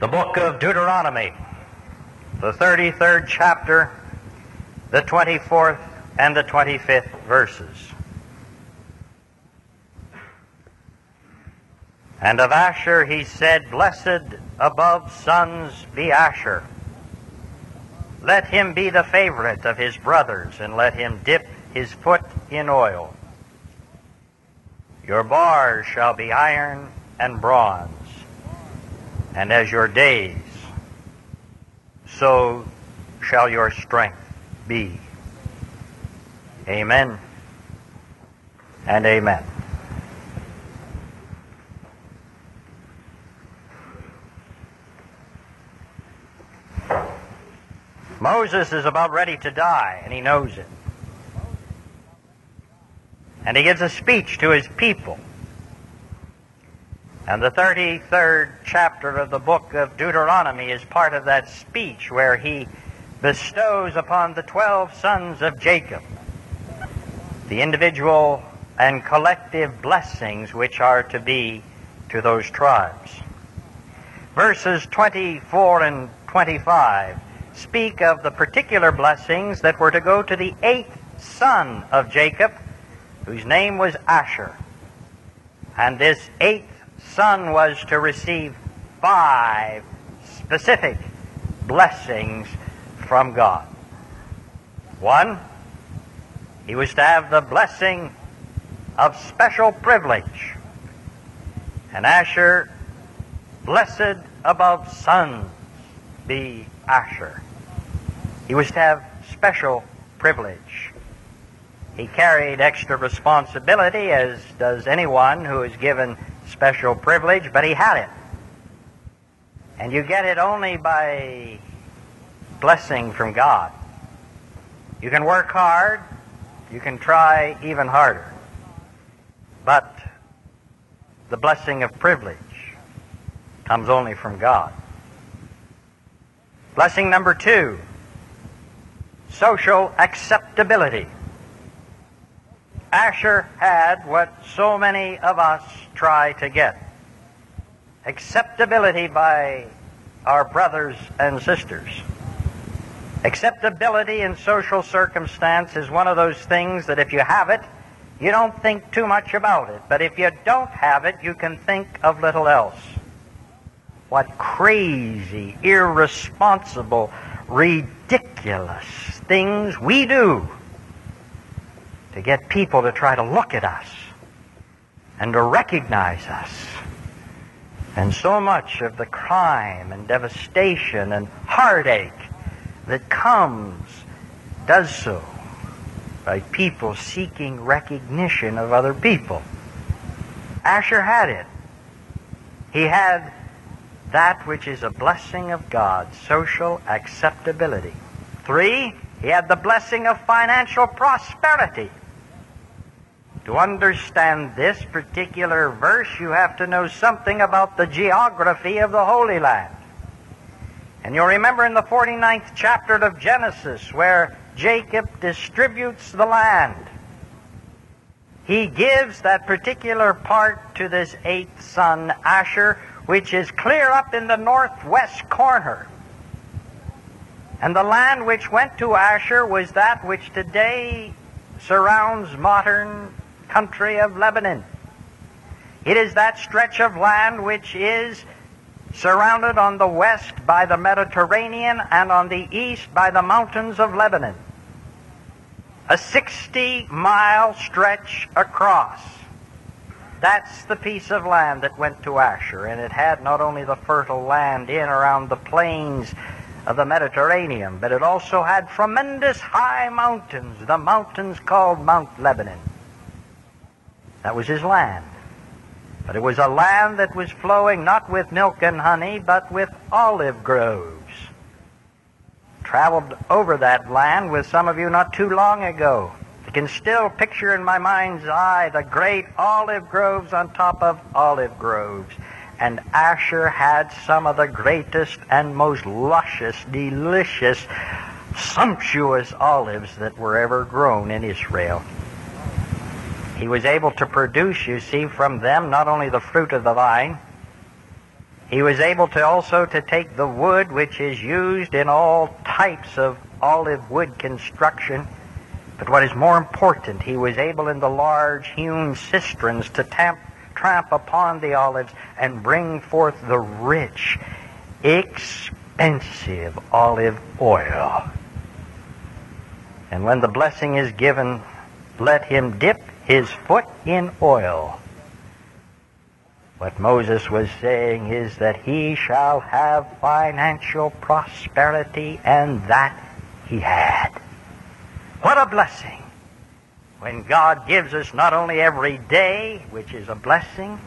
the book of Deuteronomy, the 33rd chapter, the 24th and the 25th verses. And of Asher he said, Blessed above sons be Asher. Let him be the favorite of his brothers, and let him dip his foot in oil. Your bars shall be iron and bronze, and as your days, so shall your strength be. Amen and amen. Moses is about ready to die, and he knows it. And he gives a speech to his people. And the 33rd chapter of the book of Deuteronomy is part of that speech where he bestows upon the 12 sons of Jacob the individual and collective blessings which are to be to those tribes. Verses 24 and 25 speak of the particular blessings that were to go to the eighth son of Jacob, whose name was Asher. And this eighth son was to receive five specific blessings from God. One, he was to have the blessing of special privilege. And Asher, blessed above sons, be Asher. He was to have special privilege. He carried extra responsibility, as does anyone who is given special privilege, but he had it. And you get it only by blessing from God. You can work hard, you can try even harder, but the blessing of privilege comes only from God. Blessing number two social acceptability. Asher had what so many of us try to get acceptability by our brothers and sisters. Acceptability in social circumstance is one of those things that if you have it, you don't think too much about it. But if you don't have it, you can think of little else. What crazy, irresponsible, ridiculous things we do to get people to try to look at us and to recognize us. And so much of the crime and devastation and heartache that comes does so by people seeking recognition of other people. Asher had it. He had that which is a blessing of God, social acceptability. Three, he had the blessing of financial prosperity. To understand this particular verse, you have to know something about the geography of the Holy Land. And you'll remember in the 49th chapter of Genesis where Jacob distributes the land. He gives that particular part to this eighth son, Asher, which is clear up in the northwest corner. And the land which went to Asher was that which today surrounds modern country of Lebanon. It is that stretch of land which is surrounded on the west by the Mediterranean and on the east by the mountains of Lebanon. A 60 mile stretch across. That's the piece of land that went to Asher, and it had not only the fertile land in around the plains of the Mediterranean, but it also had tremendous high mountains, the mountains called Mount Lebanon. That was his land. But it was a land that was flowing not with milk and honey, but with olive groves. Traveled over that land with some of you not too long ago. I can still picture in my mind's eye the great olive groves on top of olive groves. And Asher had some of the greatest and most luscious, delicious, sumptuous olives that were ever grown in Israel. He was able to produce, you see, from them not only the fruit of the vine, He was able to also to take the wood which is used in all types of olive wood construction. But what is more important, he was able in the large hewn cisterns to tamp, tramp upon the olives and bring forth the rich, expensive olive oil. And when the blessing is given, let him dip his foot in oil. What Moses was saying is that he shall have financial prosperity, and that he had. What a blessing! When God gives us not only every day, which is a blessing,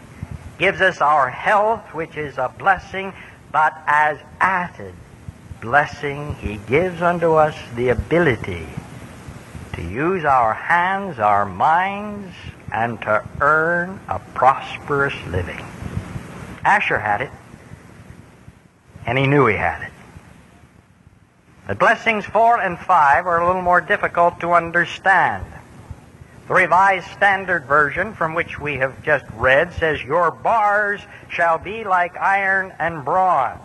gives us our health, which is a blessing, but as added blessing, He gives unto us the ability to use our hands, our minds, and to earn a prosperous living. Asher had it, and he knew he had it. The blessings four and five are a little more difficult to understand. The Revised Standard Version, from which we have just read, says, Your bars shall be like iron and bronze.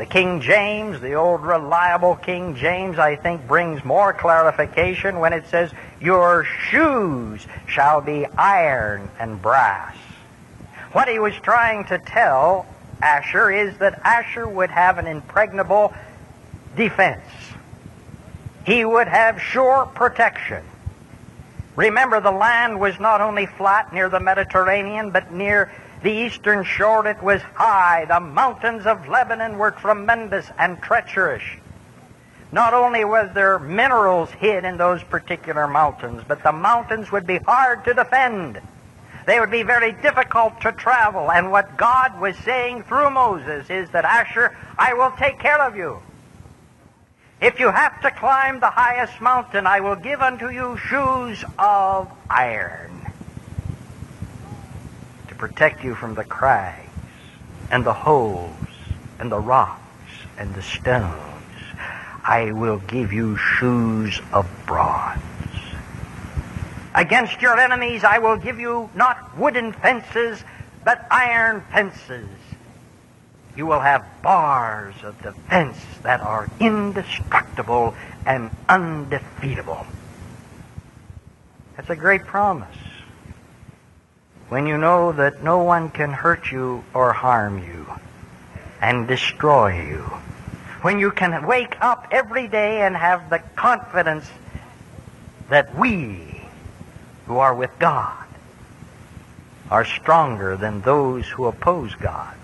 The King James, the old reliable King James, I think brings more clarification when it says, Your shoes shall be iron and brass. What he was trying to tell Asher is that Asher would have an impregnable defense. He would have sure protection. Remember, the land was not only flat near the Mediterranean, but near the eastern shore it was high. The mountains of Lebanon were tremendous and treacherous. Not only was there minerals hid in those particular mountains, but the mountains would be hard to defend. They would be very difficult to travel. And what God was saying through Moses is that, Asher, I will take care of you. If you have to climb the highest mountain, I will give unto you shoes of iron protect you from the crags and the holes and the rocks and the stones. I will give you shoes of bronze. Against your enemies I will give you not wooden fences, but iron fences. You will have bars of defense that are indestructible and undefeatable. That's a great promise when you know that no one can hurt you or harm you and destroy you. When you can wake up every day and have the confidence that we who are with God are stronger than those who oppose God.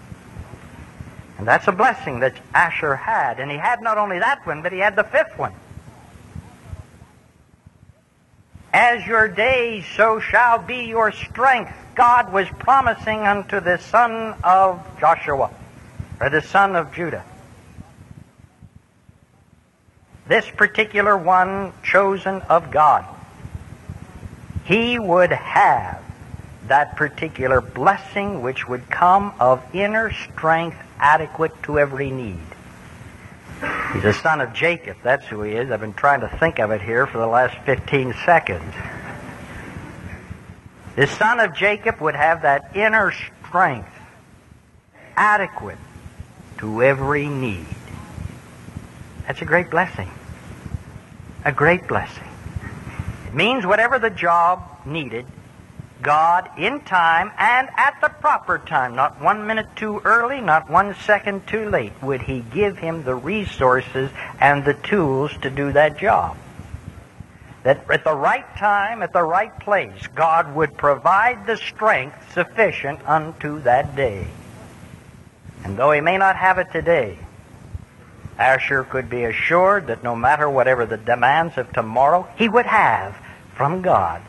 And that's a blessing that Asher had. And he had not only that one, but he had the fifth one. As your days, so shall be your strength. God was promising unto the son of Joshua, or the son of Judah. This particular one chosen of God, he would have that particular blessing which would come of inner strength adequate to every need. He's a son of Jacob. That's who he is. I've been trying to think of it here for the last 15 seconds. The son of Jacob would have that inner strength adequate to every need. That's a great blessing. A great blessing. It means whatever the job needed, God in time and at the proper time, not one minute too early, not one second too late, would He give him the resources and the tools to do that job that at the right time, at the right place, God would provide the strength sufficient unto that day. And though he may not have it today, Asher could be assured that no matter whatever the demands of tomorrow, he would have from God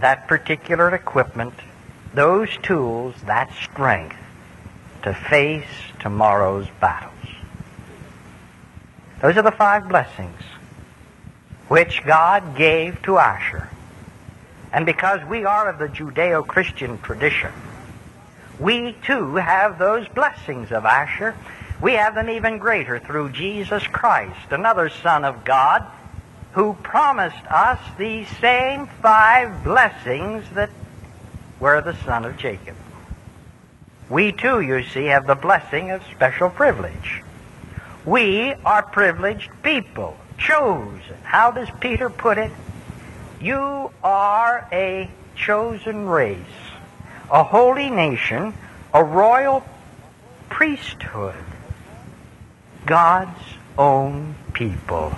that particular equipment, those tools, that strength to face tomorrow's battles. Those are the five blessings which God gave to Asher. And because we are of the Judeo Christian tradition, we too have those blessings of Asher. We have them even greater through Jesus Christ, another Son of God, who promised us these same five blessings that were the son of Jacob. we too, you see, have the blessing of special privilege. We are privileged people, chosen. How does Peter put it? You are a chosen race, a holy nation, a royal priesthood, God's own people.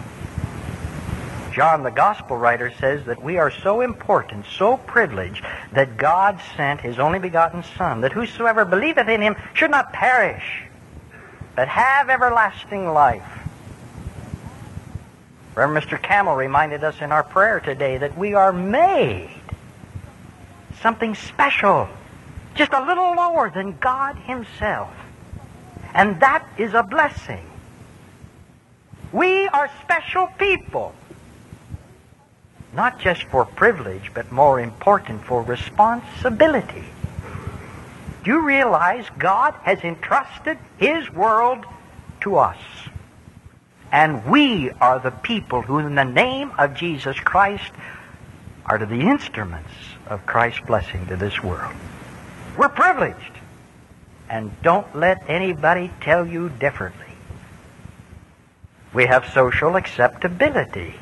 John, the gospel writer, says that we are so important, so privileged, that God sent his only begotten Son, that whosoever believeth in him should not perish, but have everlasting life. Reverend Mr. Camel reminded us in our prayer today that we are made something special, just a little lower than God himself. And that is a blessing. We are special people not just for privilege, but more important, for responsibility. Do you realize God has entrusted His world to us? And we are the people who, in the name of Jesus Christ, are to the instruments of Christ's blessing to this world. We're privileged. And don't let anybody tell you differently. We have social acceptability.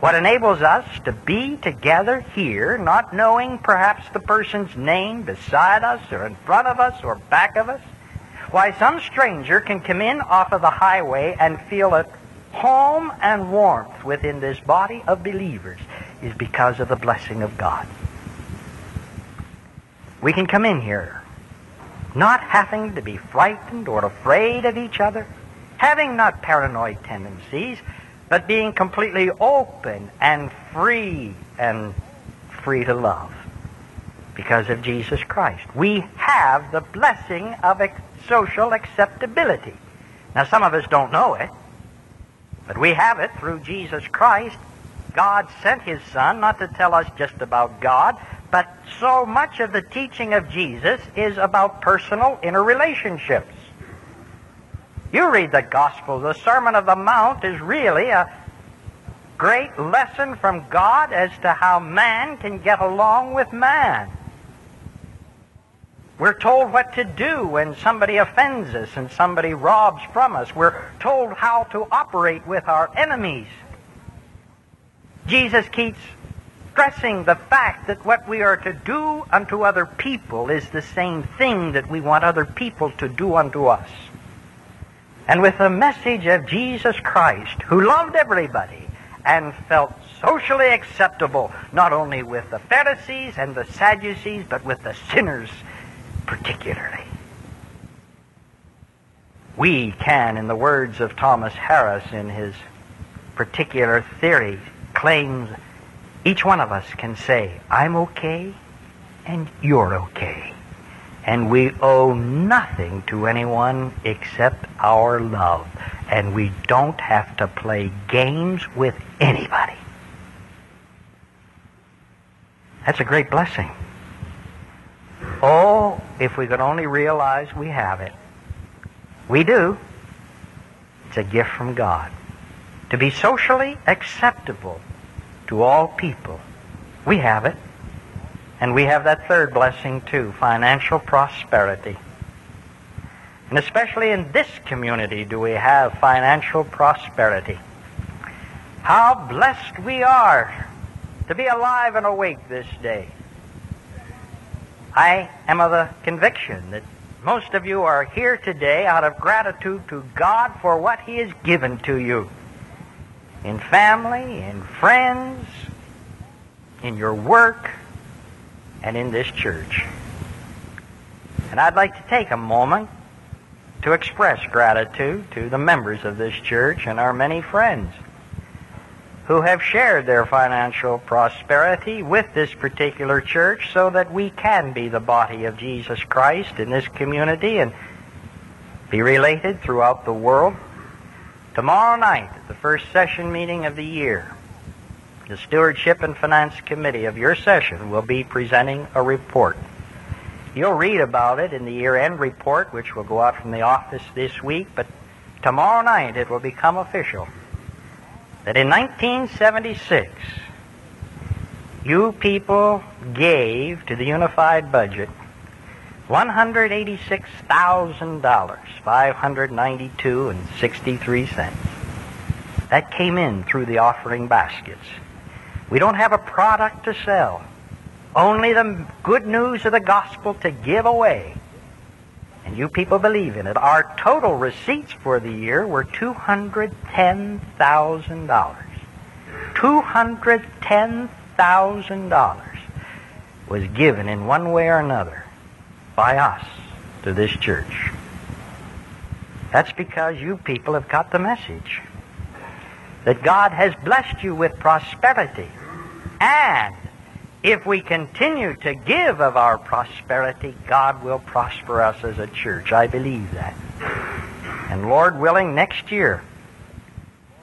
What enables us to be together here, not knowing perhaps the person's name beside us or in front of us or back of us, why some stranger can come in off of the highway and feel at home and warmth within this body of believers is because of the blessing of God. We can come in here not having to be frightened or afraid of each other, having not paranoid tendencies, but being completely open and free and free to love because of Jesus Christ. We have the blessing of social acceptability. Now, some of us don't know it, but we have it through Jesus Christ. God sent His Son not to tell us just about God, but so much of the teaching of Jesus is about personal interrelationships. You read the Gospel. The Sermon of the Mount is really a great lesson from God as to how man can get along with man. We're told what to do when somebody offends us and somebody robs from us. We're told how to operate with our enemies. Jesus keeps stressing the fact that what we are to do unto other people is the same thing that we want other people to do unto us and with the message of Jesus Christ, who loved everybody and felt socially acceptable, not only with the Pharisees and the Sadducees, but with the sinners particularly. We can, in the words of Thomas Harris in his particular theory, claims each one of us can say, I'm okay and you're okay and we owe nothing to anyone except our love. And we don't have to play games with anybody. That's a great blessing. Oh, if we could only realize we have it. We do. It's a gift from God. To be socially acceptable to all people. We have it. And we have that third blessing too, financial prosperity. And especially in this community do we have financial prosperity. How blessed we are to be alive and awake this day. I am of the conviction that most of you are here today out of gratitude to God for what He has given to you. In family, in friends, in your work, and in this church. And I'd like to take a moment to express gratitude to the members of this church and our many friends who have shared their financial prosperity with this particular church so that we can be the body of Jesus Christ in this community and be related throughout the world. Tomorrow night, at the first session meeting of the year, the Stewardship and Finance Committee of your session will be presenting a report. You'll read about it in the year-end report, which will go out from the office this week, but tomorrow night it will become official that in 1976, you people gave to the unified budget $186,000, 592 and 63 cents. That came in through the offering baskets. We don't have a product to sell. Only the good news of the gospel to give away. And you people believe in it. Our total receipts for the year were $210,000. $210,000 was given in one way or another by us to this church. That's because you people have got the message that God has blessed you with prosperity. And if we continue to give of our prosperity, God will prosper us as a church. I believe that. And Lord willing, next year,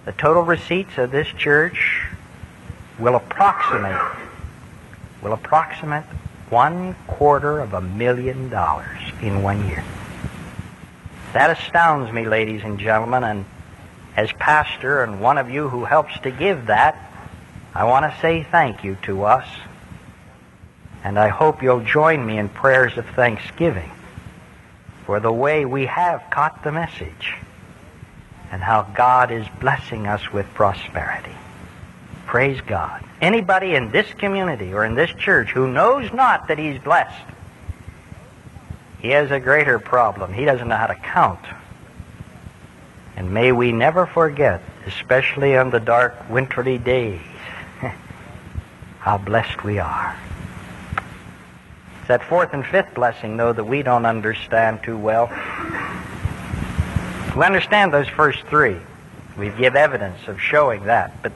the total receipts of this church will approximate will approximate one quarter of a million dollars in one year. That astounds me, ladies and gentlemen, and as pastor and one of you who helps to give that, I want to say thank you to us. And I hope you'll join me in prayers of thanksgiving for the way we have caught the message and how God is blessing us with prosperity. Praise God. Anybody in this community or in this church who knows not that he's blessed, he has a greater problem. He doesn't know how to count. And may we never forget, especially on the dark wintry days, how blessed we are. That fourth and fifth blessing, though, that we don't understand too well. We understand those first three. We give evidence of showing that. But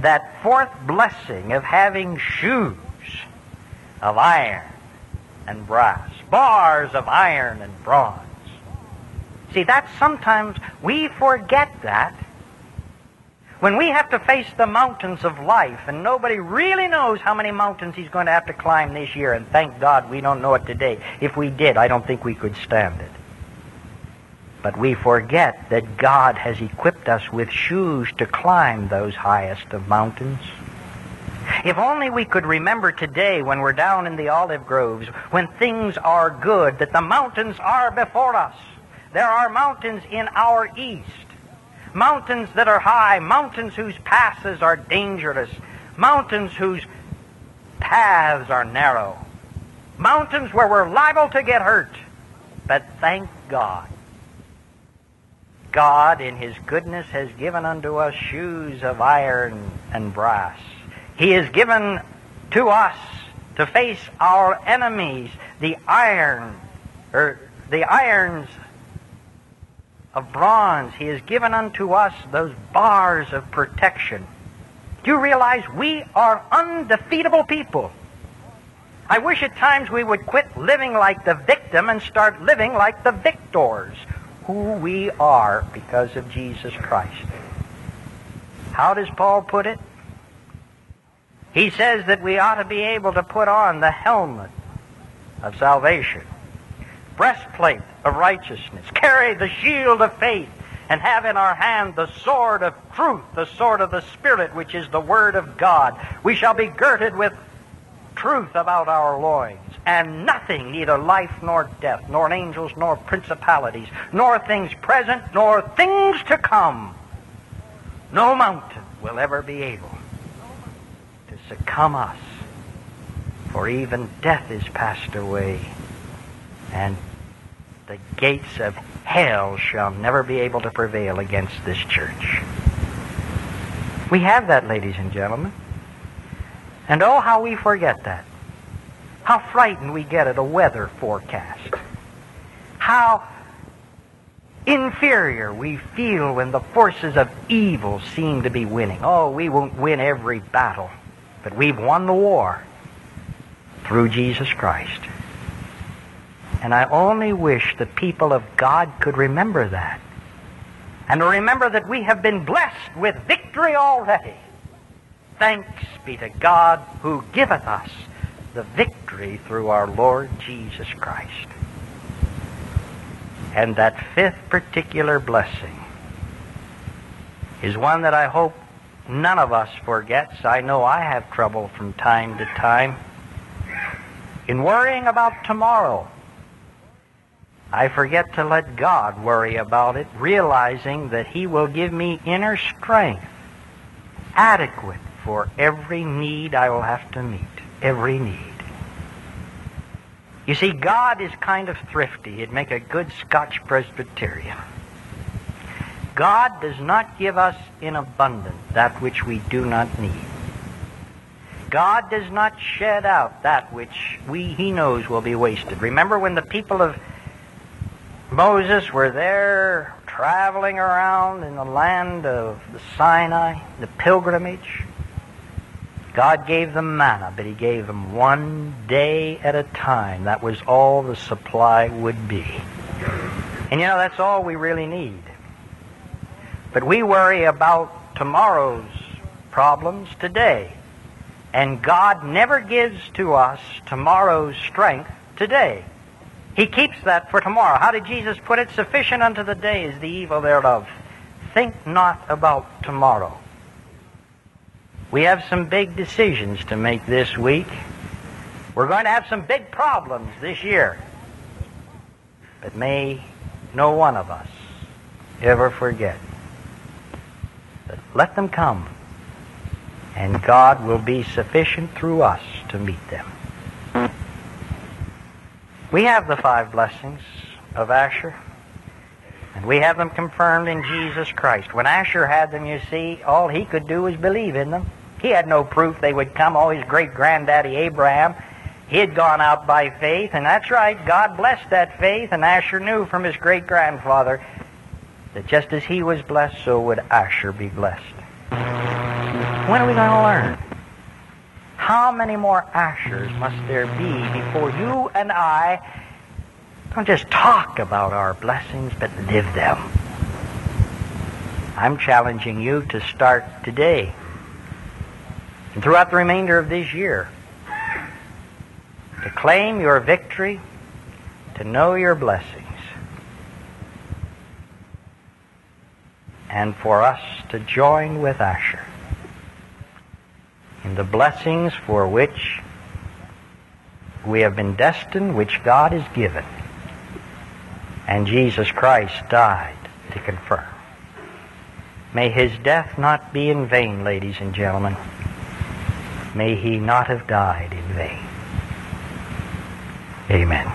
that fourth blessing of having shoes of iron and brass, bars of iron and bronze. See, that's sometimes we forget that when we have to face the mountains of life and nobody really knows how many mountains he's going to have to climb this year, and thank God we don't know it today. If we did, I don't think we could stand it. But we forget that God has equipped us with shoes to climb those highest of mountains. If only we could remember today when we're down in the olive groves, when things are good, that the mountains are before us. There are mountains in our east. Mountains that are high, mountains whose passes are dangerous, mountains whose paths are narrow, mountains where we're liable to get hurt. But thank God. God, in His goodness, has given unto us shoes of iron and brass. He has given to us to face our enemies the iron, or the irons of bronze. He has given unto us those bars of protection. Do you realize we are undefeatable people? I wish at times we would quit living like the victim and start living like the victors, who we are because of Jesus Christ. How does Paul put it? He says that we ought to be able to put on the helmet of salvation breastplate of righteousness, carry the shield of faith, and have in our hand the sword of truth, the sword of the Spirit, which is the Word of God. We shall be girded with truth about our loins, and nothing, neither life nor death, nor angels, nor principalities, nor things present, nor things to come, no mountain will ever be able to succumb us. For even death is passed away and the gates of hell shall never be able to prevail against this church. We have that, ladies and gentlemen. And oh, how we forget that. How frightened we get at a weather forecast. How inferior we feel when the forces of evil seem to be winning. Oh, we won't win every battle, but we've won the war through Jesus Christ. And I only wish the people of God could remember that. And remember that we have been blessed with victory already. Thanks be to God who giveth us the victory through our Lord Jesus Christ. And that fifth particular blessing is one that I hope none of us forgets. I know I have trouble from time to time in worrying about tomorrow I forget to let God worry about it, realizing that He will give me inner strength adequate for every need I will have to meet. Every need. You see, God is kind of thrifty. He'd make a good Scotch Presbyterian. God does not give us in abundance that which we do not need. God does not shed out that which we, He knows will be wasted. Remember when the people of Moses were there traveling around in the land of the Sinai, the pilgrimage? God gave them manna, but He gave them one day at a time. That was all the supply would be. And you know, that's all we really need. But we worry about tomorrow's problems today. And God never gives to us tomorrow's strength today. He keeps that for tomorrow. How did Jesus put it? Sufficient unto the day is the evil thereof. Think not about tomorrow. We have some big decisions to make this week. We're going to have some big problems this year. But may no one of us ever forget that let them come and God will be sufficient through us to meet them. We have the five blessings of Asher, and we have them confirmed in Jesus Christ. When Asher had them, you see, all he could do was believe in them. He had no proof they would come. Oh, his great granddaddy Abraham, he had gone out by faith, and that's right, God blessed that faith, and Asher knew from his great grandfather that just as he was blessed, so would Asher be blessed. When are we going to learn? How many more Ashers must there be before you and I don't just talk about our blessings, but live them? I'm challenging you to start today and throughout the remainder of this year to claim your victory, to know your blessings, and for us to join with Asher in the blessings for which we have been destined, which God has given, and Jesus Christ died to confirm. May his death not be in vain, ladies and gentlemen. May he not have died in vain. Amen.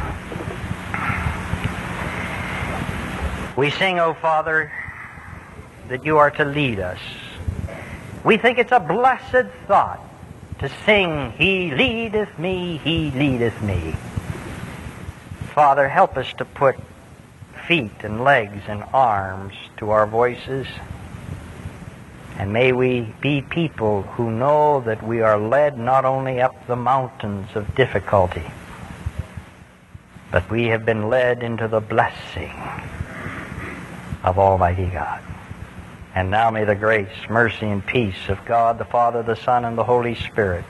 We sing, O Father, that you are to lead us we think it's a blessed thought to sing, He leadeth me, He leadeth me. Father, help us to put feet and legs and arms to our voices. And may we be people who know that we are led not only up the mountains of difficulty, but we have been led into the blessing of Almighty God. And now may the grace, mercy, and peace of God, the Father, the Son, and the Holy Spirit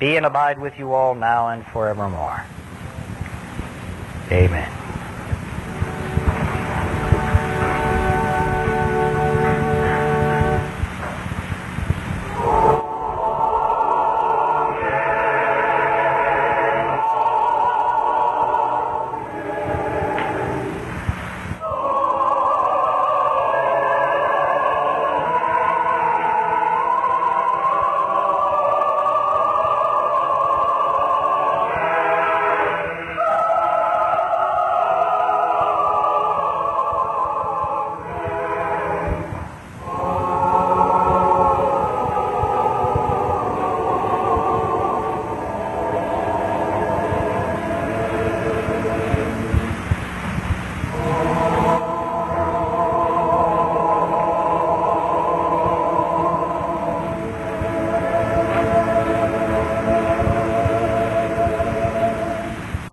be and abide with you all now and forevermore. Amen.